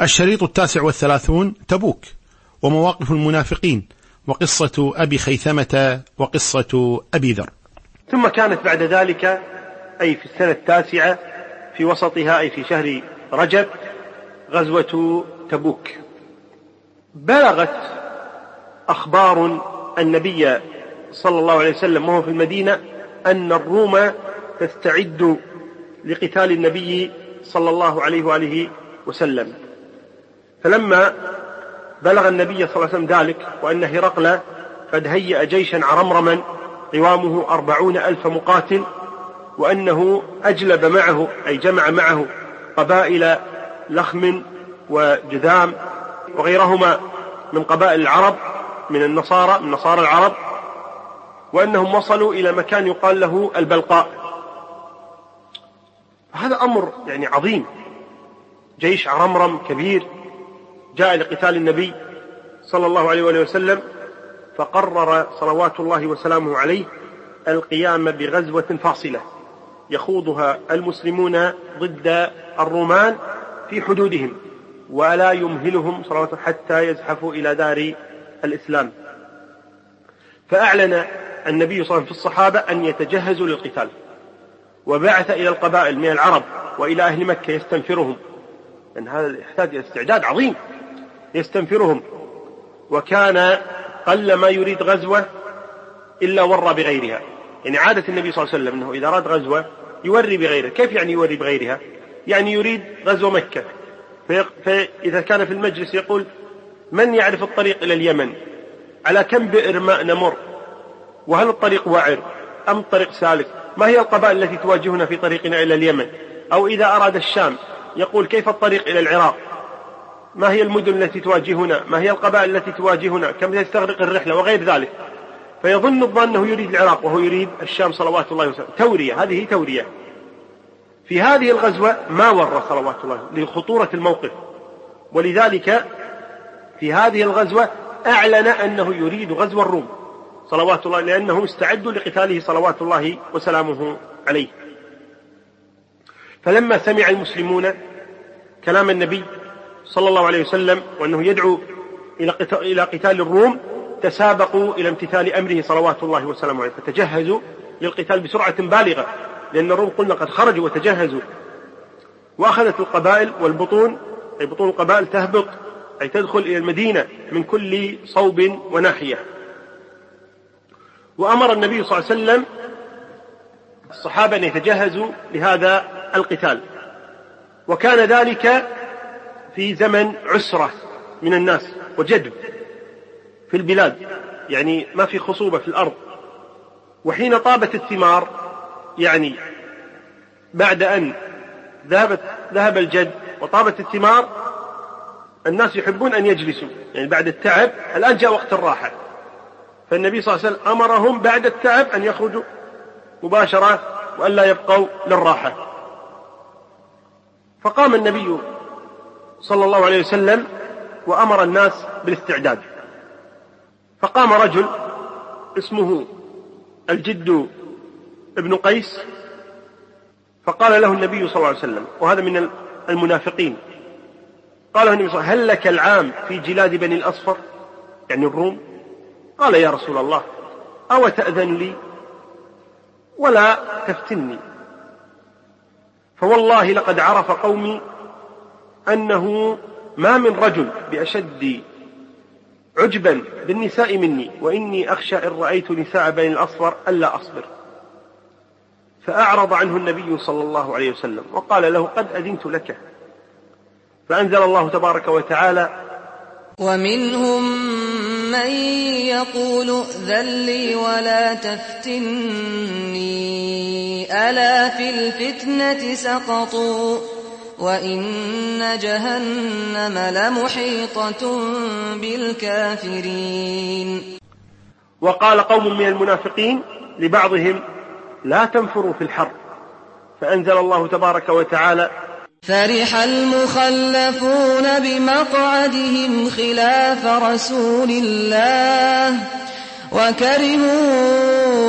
الشريط التاسع والثلاثون تبوك ومواقف المنافقين وقصة أبي خيثمة وقصة أبي ذر. ثم كانت بعد ذلك أي في السنة التاسعة في وسطها أي في شهر رجب غزوة تبوك. بلغت أخبار النبي صلى الله عليه وسلم وهو في المدينة أن الروم تستعد لقتال النبي صلى الله عليه وآله وسلم. فلما بلغ النبي صلى الله عليه وسلم ذلك وأن هرقل قد هيأ جيشا عرمرما قوامه أربعون ألف مقاتل وأنه أجلب معه أي جمع معه قبائل لخم وجذام وغيرهما من قبائل العرب من النصارى من نصارى العرب وأنهم وصلوا إلى مكان يقال له البلقاء. هذا أمر يعني عظيم. جيش عرمرم كبير جاء لقتال النبي صلى الله عليه وآله وسلم فقرر صلوات الله وسلامه عليه القيام بغزوة فاصلة يخوضها المسلمون ضد الرومان في حدودهم ولا يمهلهم صلوات حتى يزحفوا إلى دار الإسلام. فأعلن النبي صلى الله عليه وسلم في الصحابة أن يتجهزوا للقتال وبعث إلى القبائل من العرب وإلى أهل مكة يستنفرهم. لأن هذا يحتاج إلى استعداد عظيم. يستنفرهم. وكان قل ما يريد غزوة إلا ورى بغيرها. يعني عادة النبي صلى الله عليه وسلم أنه إذا أراد غزوة يوري بغيرها. كيف يعني يوري بغيرها؟ يعني يريد غزو مكة. فإذا كان في المجلس يقول من يعرف الطريق إلى اليمن؟ على كم بئر ماء نمر؟ وهل الطريق وعر؟ أم الطريق سالك؟ ما هي القبائل التي تواجهنا في طريقنا إلى اليمن؟ أو إذا أراد الشام يقول كيف الطريق إلى العراق؟ ما هي المدن التي تواجهنا؟ ما هي القبائل التي تواجهنا؟ كم تستغرق الرحلة؟ وغير ذلك. فيظن الظن أنه يريد العراق وهو يريد الشام صلوات الله وسلامه. تورية هذه تورية. في هذه الغزوة ما ور صلوات الله لخطورة الموقف. ولذلك في هذه الغزوة أعلن أنه يريد غزو الروم صلوات الله لأنهم استعدوا لقتاله صلوات الله وسلامه عليه. فلما سمع المسلمون كلام النبي صلى الله عليه وسلم وأنه يدعو إلى قتال الروم تسابقوا إلى امتثال أمره صلوات الله وسلامه عليه. فتجهزوا للقتال بسرعة بالغة لأن الروم قلنا قد خرجوا وتجهزوا. وأخذت القبائل والبطون أي بطون القبائل تهبط أي تدخل إلى المدينة من كل صوب وناحية. وأمر النبي صلى الله عليه وسلم الصحابة أن يتجهزوا لهذا القتال. وكان ذلك في زمن عسرة من الناس وجدب في البلاد يعني ما في خصوبة في الأرض. وحين طابت الثمار يعني بعد أن ذهبت ذهب الجد وطابت الثمار الناس يحبون أن يجلسوا. يعني بعد التعب الآن جاء وقت الراحة. فالنبي صلى الله عليه وسلم أمرهم بعد التعب أن يخرجوا مباشرة وألا يبقوا للراحة. فقام النبي صلى الله عليه وسلم وأمر الناس بالاستعداد. فقام رجل اسمه الجد ابن قيس فقال له النبي صلى الله عليه وسلم وهذا من المنافقين قال له النبي صلى الله عليه وسلم هل لك العام في جلاد بني الأصفر؟ يعني الروم؟ قال يا رسول الله أو تأذن لي؟ ولا تفتني. فوالله لقد عرف قومي أنه ما من رجل بأشد عجبا بالنساء مني وإني أخشى إن رأيت نساء بني الأصفر ألا أصبر. فأعرض عنه النبي صلى الله عليه وسلم وقال له قد أذنت لك. فأنزل الله تبارك وتعالى ومنهم من يقول ائذن لي ولا تفتني ألا في الفتنة سقطوا؟ وإن جهنم لمحيطة بالكافرين. وقال قوم من المنافقين لبعضهم لا تنفروا في الحر فأنزل الله تبارك وتعالى فرح المخلفون بمقعدهم خلاف رسول الله وكرهوا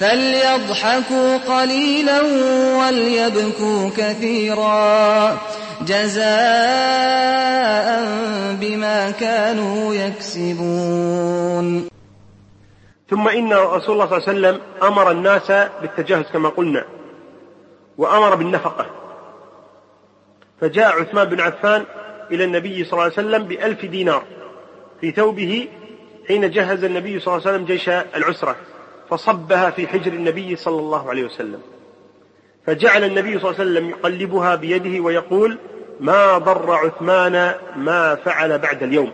فليضحكوا قليلا وليبكوا كثيرا. جزاء بما كانوا يكسبون. ثم إن رسول الله صلى الله عليه وسلم أمر الناس بالتجهز كما قلنا وأمر بالنفقة. فجاء عثمان بن عفان إلى النبي صلى الله عليه وسلم بألف دينار في ثوبه حين جهز النبي صلى الله عليه وسلم جيش العسرة. فصبها في حجر النبي صلى الله عليه وسلم. فجعل النبي صلى الله عليه وسلم يقلبها بيده ويقول ما ضر عثمان ما فعل بعد اليوم.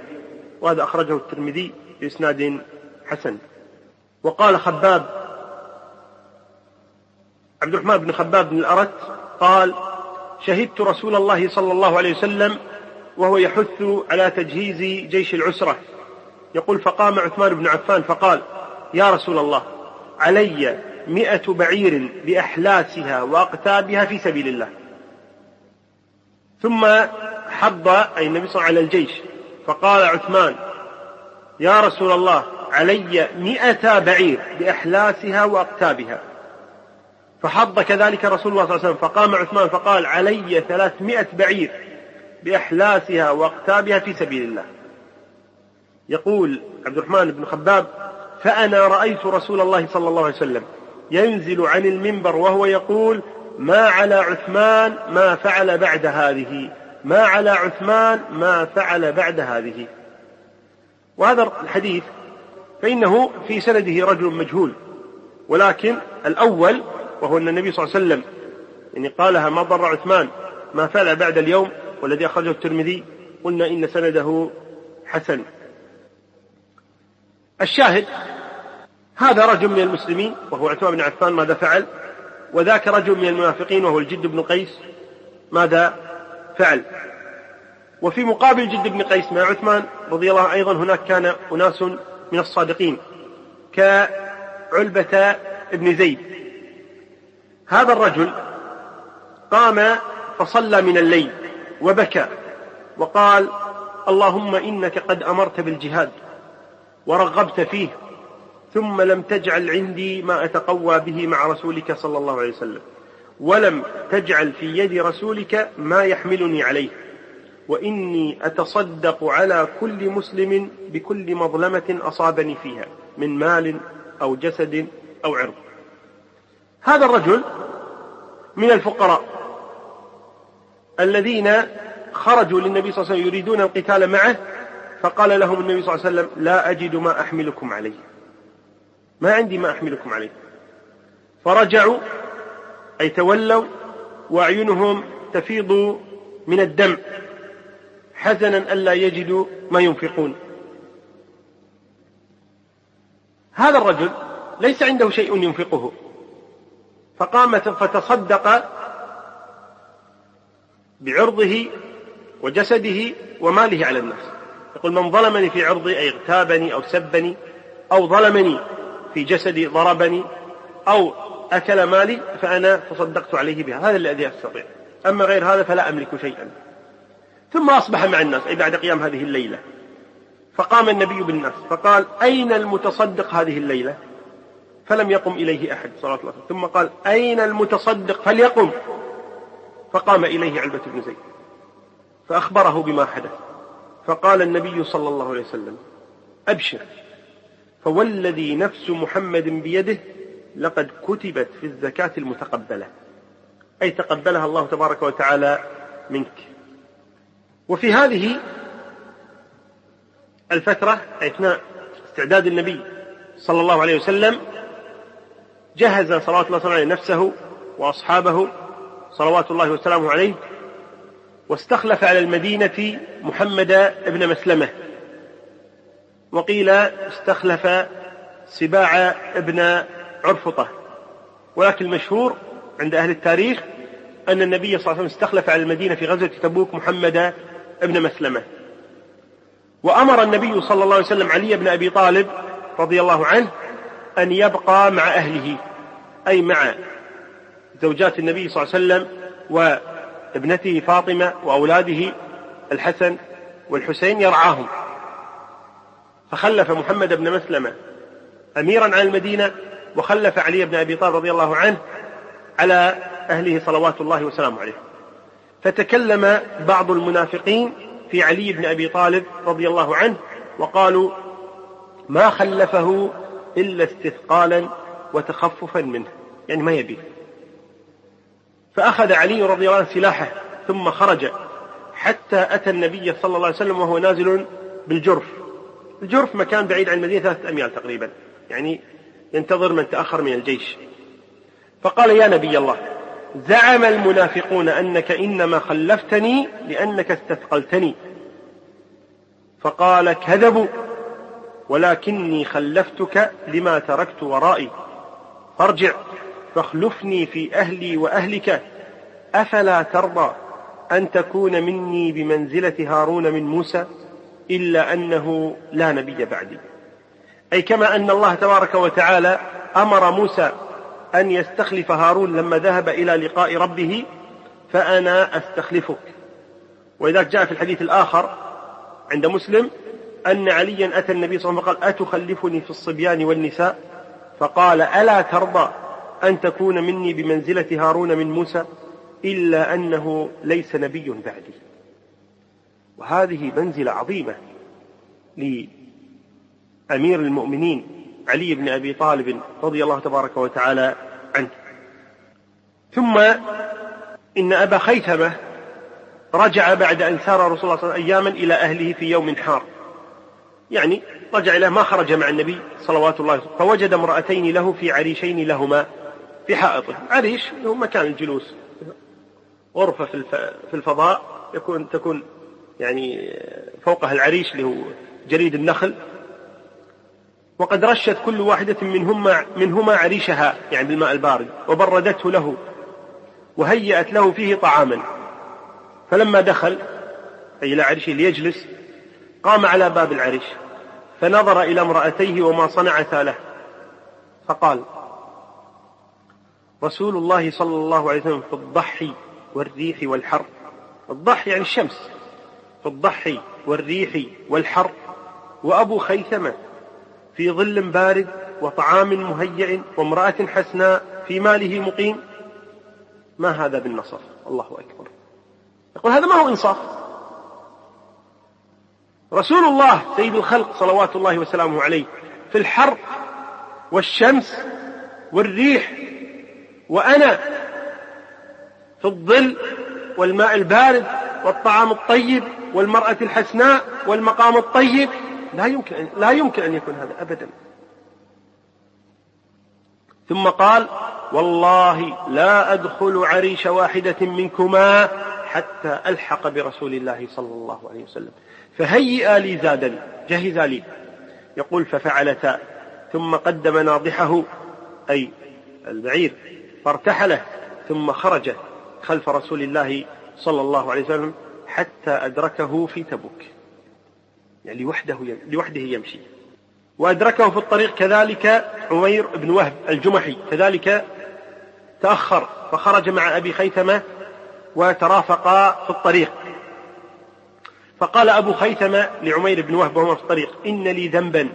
وهذا أخرجه الترمذي بإسناد حسن. وقال خباب عبد الرحمن بن خباب بن الأرت قال شهدت رسول الله صلى الله عليه وسلم وهو يحث على تجهيز جيش العسرة. يقول فقام عثمان بن عفان فقال يا رسول الله علي مئة بعير بأحلاسها وأقتابها في سبيل الله. ثم حض أي النبي صلى الله عليه وسلم على الجيش. فقال عثمان يا رسول الله علي مئة بعير بأحلاسها وأقتابها. فحض كذلك رسول الله صلى الله عليه وسلم. فقام عثمان فقال علي ثلاثمائة بعير بأحلاسها وأقتابها في سبيل الله. يقول عبد الرحمن بن خباب فأنا رأيت رسول الله صلى الله عليه وسلم ينزل عن المنبر وهو يقول ما على عثمان ما فعل بعد هذه ما على عثمان ما فعل بعد هذه. وهذا الحديث فإنه في سنده رجل مجهول ولكن الأول وهو أن النبي صلى الله عليه وسلم يعني قالها ما ضر عثمان ما فعل بعد اليوم والذي أخرجه الترمذي قلنا إن سنده حسن. الشاهد هذا رجل من المسلمين وهو عثمان بن عفان ماذا فعل؟ وذاك رجل من المنافقين وهو الجد بن قيس ماذا فعل؟ وفي مقابل جد بن قيس مع عثمان رضي الله أيضا هناك كان أناس من الصادقين كعلبة بن زيد. هذا الرجل قام فصلى من الليل وبكى وقال اللهم إنك قد أمرت بالجهاد. ورغبت فيه ثم لم تجعل عندي ما أتقوى به مع رسولك صلى الله عليه وسلم ولم تجعل في يد رسولك ما يحملني عليه وإني أتصدق على كل مسلم بكل مظلمة أصابني فيها من مال أو جسد أو عرض. هذا الرجل من الفقراء الذين خرجوا للنبي صلى الله عليه وسلم يريدون القتال معه فقال لهم النبي صلى الله عليه وسلم لا أجد ما أحملكم عليه. ما عندي ما أحملكم عليه. فرجعوا أي تولوا وأعينهم تفيض من الدم. حزنا ألا يجدوا ما ينفقون. هذا الرجل ليس عنده شيء ينفقه. فقام فتصدق بعرضه وجسده وماله على الناس. يقول من ظلمني في عرضي أي اغتابني أو سبني أو ظلمني في جسدي ضربني أو أكل مالي فأنا تصدقت عليه بها. هذا الذي أستطيع. أما غير هذا فلا أملك شيئا. ثم أصبح مع الناس أي بعد قيام هذه الليلة. فقام النبي بالناس فقال أين المتصدق هذه الليلة؟ فلم يقم إليه أحد صلى الله. عليه وسلم ثم قال أين المتصدق؟ فليقم. فقام إليه علبة بن زيد. فأخبره بما حدث. فقال النبي صلى الله عليه وسلم أبشر فوالذي نفس محمد بيده لقد كتبت في الزكاة المتقبلة أي تقبلها الله تبارك وتعالى منك. وفي هذه الفترة أثناء استعداد النبي صلى الله عليه وسلم جهز صلوات الله عليه نفسه وأصحابه صلوات الله وسلامه عليه واستخلف على المدينة محمد بن مسلمة. وقيل استخلف سباع ابن عرفطة. ولكن المشهور عند أهل التاريخ أن النبي صلى الله عليه وسلم استخلف على المدينة في غزوة تبوك محمد بن مسلمة. وأمر النبي صلى الله عليه وسلم علي بن أبي طالب رضي الله عنه أن يبقى مع أهله أي مع زوجات النبي صلى الله عليه وسلم وابنته فاطمة وأولاده الحسن والحسين يرعاهم. فخلف محمد بن مسلمة أميرا على المدينة وخلف علي بن أبي طالب رضي الله عنه على أهله صلوات الله وسلامه عليه. فتكلم بعض المنافقين في علي بن أبي طالب رضي الله عنه وقالوا ما خلفه إلا استثقالا وتخففا منه. يعني ما يبيه. فأخذ علي رضي الله عنه سلاحه ثم خرج حتى أتى النبي صلى الله عليه وسلم وهو نازل بالجرف. الجرف مكان بعيد عن المدينة ثلاثة أميال تقريبا. يعني ينتظر من تأخر من الجيش. فقال يا نبي الله زعم المنافقون أنك إنما خلفتني لأنك استثقلتني. فقال كذبوا ولكني خلفتك لما تركت ورائي. فارجع. فاخلفني في أهلي وأهلك أفلا ترضى أن تكون مني بمنزلة هارون من موسى إلا أنه لا نبي بعدي. أي كما أن الله تبارك وتعالى أمر موسى أن يستخلف هارون لما ذهب إلى لقاء ربه فأنا أستخلفك. ولذلك جاء في الحديث الآخر عند مسلم أن عليا أتى النبي صلى الله عليه وسلم فقال أتخلفني في الصبيان والنساء؟ فقال ألا ترضى أن تكون مني بمنزلة هارون من موسى إلا أنه ليس نبي بعدي. وهذه منزلة عظيمة لأمير المؤمنين علي بن أبي طالب رضي الله تبارك وتعالى عنه. ثم إن أبا خيثمة رجع بعد أن سار رسول الله صلى الله عليه وسلم أياما إلى أهله في يوم حار. يعني رجع إلى ما خرج مع النبي صلوات الله فوجد امرأتين له في عريشين لهما. في حائطه عريش هو مكان الجلوس. غرفة في الفضاء يكون تكون يعني فوقها العريش اللي هو جريد النخل. وقد رشت كل واحدة منهما منهما عريشها يعني بالماء البارد وبردته له وهيأت له فيه طعاما. فلما دخل أي إلى عرشه ليجلس قام على باب العرش فنظر إلى امرأتيه وما صنعتا له. فقال رسول الله صلى الله عليه وسلم في الضحي والريح والحر. الضحي يعني الشمس. في الضحي والريح والحر. وأبو خيثمة في ظل بارد وطعام مهيئ وامرأة حسناء في ماله مقيم. ما هذا بالنصر؟ الله أكبر. يقول هذا ما هو إنصاف. رسول الله سيد الخلق صلوات الله وسلامه عليه في الحر والشمس والريح وأنا في الظل والماء البارد والطعام الطيب والمرأة الحسناء والمقام الطيب لا يمكن أن لا يمكن أن يكون هذا أبدا. ثم قال والله لا أدخل عريش واحدة منكما حتى ألحق برسول الله صلى الله عليه وسلم. فهيئا لي زادا جهزا لي. يقول ففعلتا. ثم قدم ناضحه أي البعير. فارتحله ثم خرج خلف رسول الله صلى الله عليه وسلم حتى أدركه في تبوك. يعني لوحده لوحده يمشي. وأدركه في الطريق كذلك عمير بن وهب الجمحي. كذلك تأخر فخرج مع أبي خيثمة وترافقا في الطريق. فقال أبو خيثمة لعمير بن وهب وهو في الطريق إن لي ذنبا.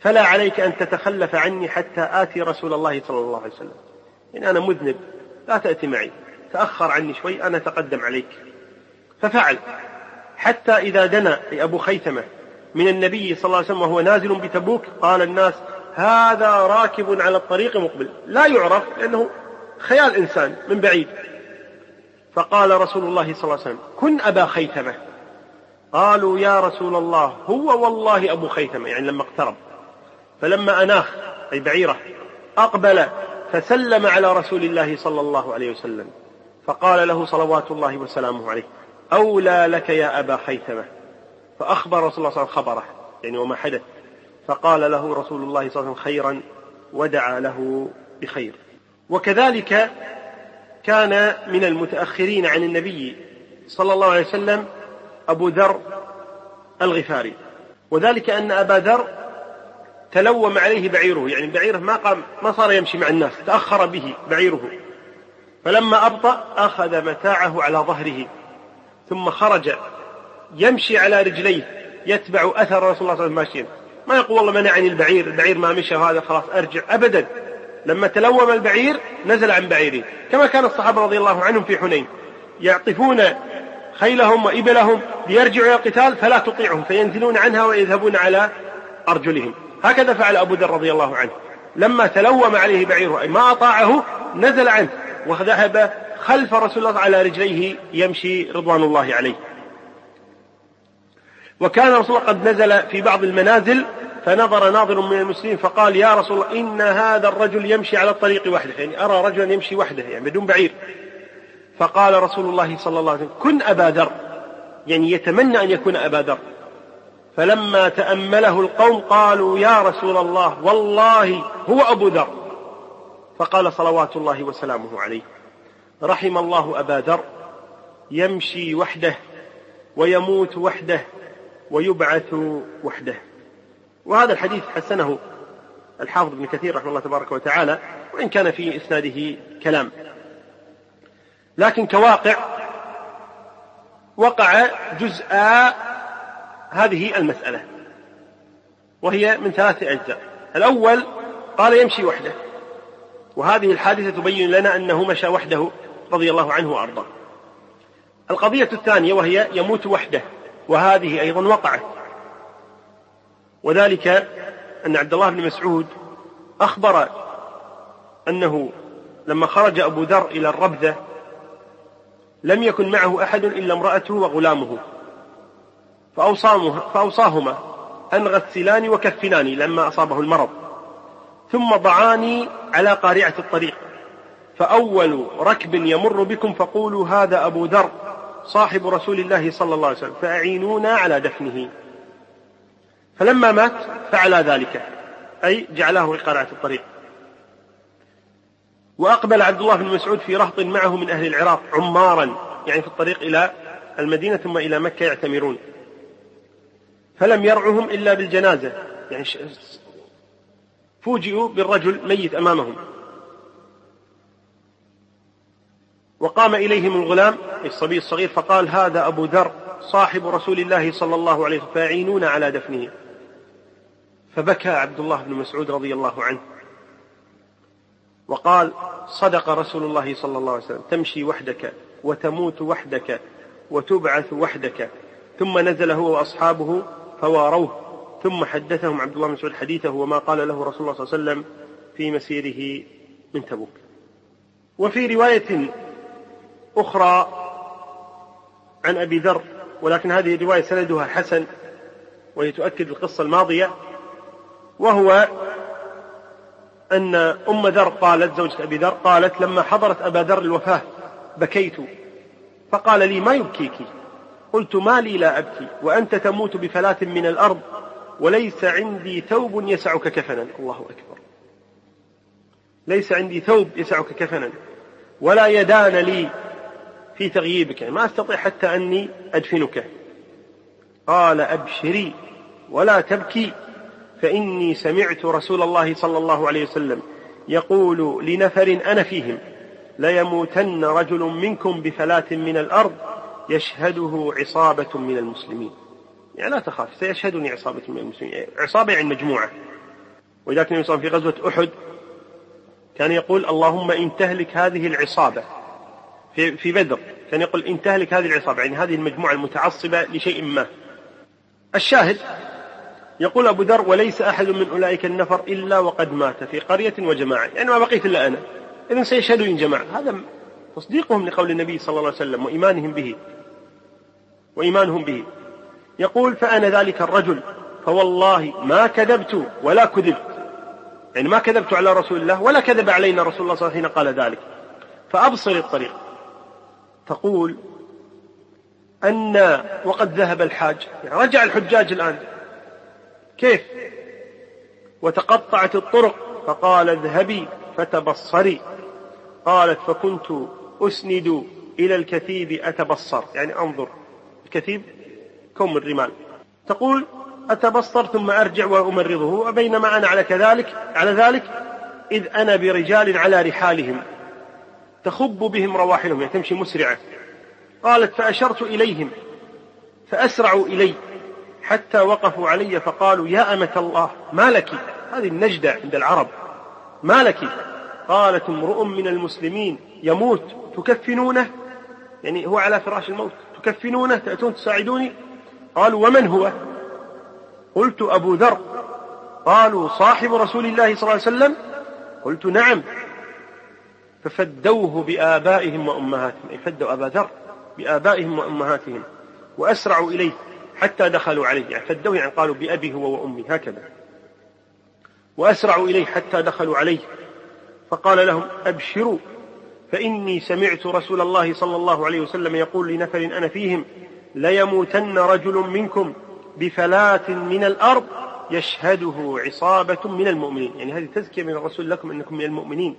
فلا عليك أن تتخلف عني حتى آتي رسول الله صلى الله عليه وسلم. إن أنا مذنب لا تأتي معي. تأخر عني شوي أنا أتقدم عليك. ففعل. حتى إذا دنا أي أبو خيثمة من النبي صلى الله عليه وسلم وهو نازل بتبوك قال الناس هذا راكب على الطريق مقبل. لا يعرف لأنه خيال إنسان من بعيد. فقال رسول الله صلى الله عليه وسلم كن أبا خيثمة. قالوا يا رسول الله هو والله أبو خيثمة. يعني لما اقترب. فلما أناخ أي بعيرة أقبل فسلم على رسول الله صلى الله عليه وسلم فقال له صلوات الله وسلامه عليه أولى لك يا أبا خيثمة فأخبر رسول الله صلى الله عليه وسلم خبره يعني وما حدث فقال له رسول الله صلى الله عليه وسلم خيرا ودعا له بخير. وكذلك كان من المتأخرين عن النبي صلى الله عليه وسلم أبو ذر الغفاري وذلك أن أبا ذر تلوم عليه بعيره يعني بعيره ما قام ما صار يمشي مع الناس تأخر به بعيره. فلما أبطأ أخذ متاعه على ظهره ثم خرج يمشي على رجليه يتبع أثر رسول الله صلى الله عليه وسلم. ماشيا ما يقول والله منعني البعير البعير ما مشى وهذا خلاص أرجع أبدا. لما تلوم البعير نزل عن بعيره. كما كان الصحابة رضي الله عنهم في حنين يعطفون خيلهم وإبلهم ليرجعوا إلى القتال فلا تطيعهم فينزلون عنها ويذهبون على أرجلهم. هكذا فعل أبو ذر رضي الله عنه. لما تلوم عليه بعيره أي ما أطاعه نزل عنه وذهب خلف رسول الله على رجليه يمشي رضوان الله عليه. وكان رسول الله قد نزل في بعض المنازل فنظر ناظر من المسلمين فقال يا رسول الله إن هذا الرجل يمشي على الطريق وحده. يعني أرى رجلا يمشي وحده يعني بدون بعير. فقال رسول الله صلى الله عليه وسلم كن أبا ذر. يعني يتمنى أن يكون أبا ذر. فلما تأمله القوم قالوا يا رسول الله والله هو أبو ذر. فقال صلوات الله وسلامه عليه رحم الله أبا ذر يمشي وحده ويموت وحده ويبعث وحده. وهذا الحديث حسنه الحافظ ابن كثير رحمه الله تبارك وتعالى وإن كان في إسناده كلام. لكن كواقع وقع جزء هذه المسألة وهي من ثلاثة أجزاء. الأول قال يمشي وحده وهذه الحادثة تبين لنا أنه مشى وحده رضي الله عنه وأرضاه. القضية الثانية وهي يموت وحده وهذه أيضا وقعت. وذلك أن عبد الله بن مسعود أخبر أنه لما خرج أبو ذر إلى الربذة لم يكن معه أحد إلا امرأته وغلامه. فأوصاهما أن غسلاني وكفناني لما أصابه المرض. ثم ضعاني على قارعة الطريق. فأول ركب يمر بكم فقولوا هذا أبو ذر صاحب رسول الله صلى الله عليه وسلم فأعينونا على دفنه. فلما مات فعل ذلك أي جعله قارعة الطريق. وأقبل عبد الله بن مسعود في رهط معه من أهل العراق عمارا يعني في الطريق إلى المدينة ثم إلى مكة يعتمرون. فلم يرعهم إلا بالجنازة. يعني فوجئوا بالرجل ميت أمامهم. وقام إليهم الغلام الصبي الصغير فقال هذا أبو ذر صاحب رسول الله صلى الله عليه وسلم فاعينون على دفنه. فبكى عبد الله بن مسعود رضي الله عنه. وقال صدق رسول الله صلى الله عليه وسلم تمشي وحدك وتموت وحدك وتبعث وحدك ثم نزل هو وأصحابه فواروه ثم حدثهم عبد الله بن مسعود حديثه وما قال له رسول الله صلى الله عليه وسلم في مسيره من تبوك. وفي رواية أخرى عن أبي ذر ولكن هذه الرواية سندها حسن وهي تؤكد القصة الماضية وهو أن أم ذر قالت زوجة أبي ذر قالت لما حضرت أبا ذر الوفاة بكيت فقال لي ما يبكيك؟ قلت ما لي لا أبكي وأنت تموت بفلاة من الأرض وليس عندي ثوب يسعك كفنا. الله أكبر. ليس عندي ثوب يسعك كفنا ولا يدان لي في تغييبك. ما أستطيع حتى أني أدفنك. قال أبشري ولا تبكي فإني سمعت رسول الله صلى الله عليه وسلم يقول لنفر أنا فيهم ليموتن رجل منكم بفلاة من الأرض يشهده عصابة من المسلمين. يعني لا تخاف سيشهدني عصابة من المسلمين. عصابة يعني مجموعة. ولذلك النبي صلى الله عليه وسلم في غزوة أحد كان يقول اللهم إن تهلك هذه العصابة. في, في بدر كان يقول إن تهلك هذه العصابة. يعني هذه المجموعة المتعصبة لشيء ما. الشاهد يقول أبو ذر وليس أحد من أولئك النفر إلا وقد مات في قرية وجماعة. يعني ما بقيت إلا أنا. إذن سيشهدوا إن جماعة. هذا تصديقهم لقول النبي صلى الله عليه وسلم وإيمانهم به وإيمانهم به. يقول فأنا ذلك الرجل فوالله ما كذبت ولا كذبت. يعني ما كذبت على رسول الله ولا كذب علينا رسول الله صلى الله عليه وسلم حين قال ذلك. فأبصر الطريق. تقول أن وقد ذهب الحاج. يعني رجع الحجاج الآن. كيف؟ وتقطعت الطرق. فقال اذهبي فتبصري. قالت فكنت أسند إلى الكثيب أتبصر. يعني أنظر. الكثيب كوم الرمال. تقول أتبصر ثم أرجع وأمرضه. وبينما أنا على كذلك على ذلك إذ أنا برجال على رحالهم. تخب بهم رواحلهم. يعني تمشي مسرعة. قالت فأشرت إليهم. فأسرعوا إلي. حتى وقفوا علي فقالوا يا أمة الله ما لك؟ هذه النجدة عند العرب. ما لك؟ قالت امرؤ من المسلمين يموت. تكفنونه؟ يعني هو على فراش الموت. تكفنونه؟ تأتون تساعدوني؟ قالوا ومن هو؟ قلت أبو ذر. قالوا صاحب رسول الله صلى الله عليه وسلم؟ قلت نعم. ففدوه بآبائهم وأمهاتهم. أي فدوا أبا ذر بآبائهم وأمهاتهم. وأسرعوا إليه حتى دخلوا عليه. يعني فدوه يعني قالوا بأبي هو وأمي هكذا. وأسرعوا إليه حتى دخلوا عليه. فقال لهم أبشروا. فإني سمعت رسول الله صلى الله عليه وسلم يقول لنفر أنا فيهم ليموتن رجل منكم بفلاة من الأرض يشهده عصابة من المؤمنين. يعني هذه تزكية من الرسول لكم أنكم من المؤمنين.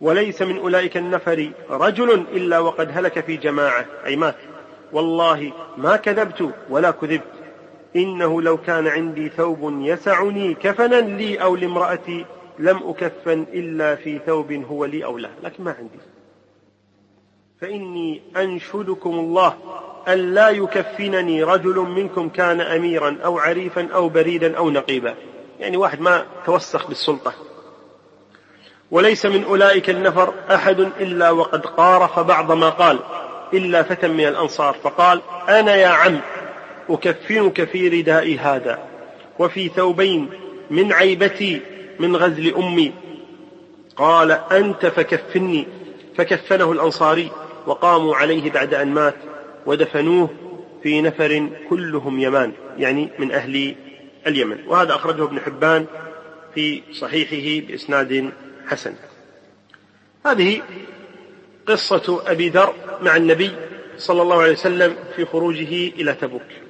وليس من أولئك النفر رجل إلا وقد هلك في جماعة. أي مات والله ما كذبت ولا كذبت إنه لو كان عندي ثوب يسعني كفنا لي أو لامرأتي لم أكفن إلا في ثوب هو لي أو له لكن ما عندي. فإني أنشدكم الله أن لا يكفنني رجل منكم كان أميرا أو عريفا أو بريدا أو نقيبا. يعني واحد ما توسخ بالسلطة. وليس من أولئك النفر أحد إلا وقد قارف بعض ما قال إلا فتى من الأنصار فقال أنا يا عم أكفنك في رداء هذا وفي ثوبين من عيبتي من غزل أمي. قال أنت فكفني. فكفنه الأنصاري وقاموا عليه بعد أن مات ودفنوه في نفر كلهم يمان يعني من أهل اليمن. وهذا أخرجه ابن حبان في صحيحه بإسناد حسن. هذه قصة أبي ذر مع النبي صلى الله عليه وسلم في خروجه إلى تبوك.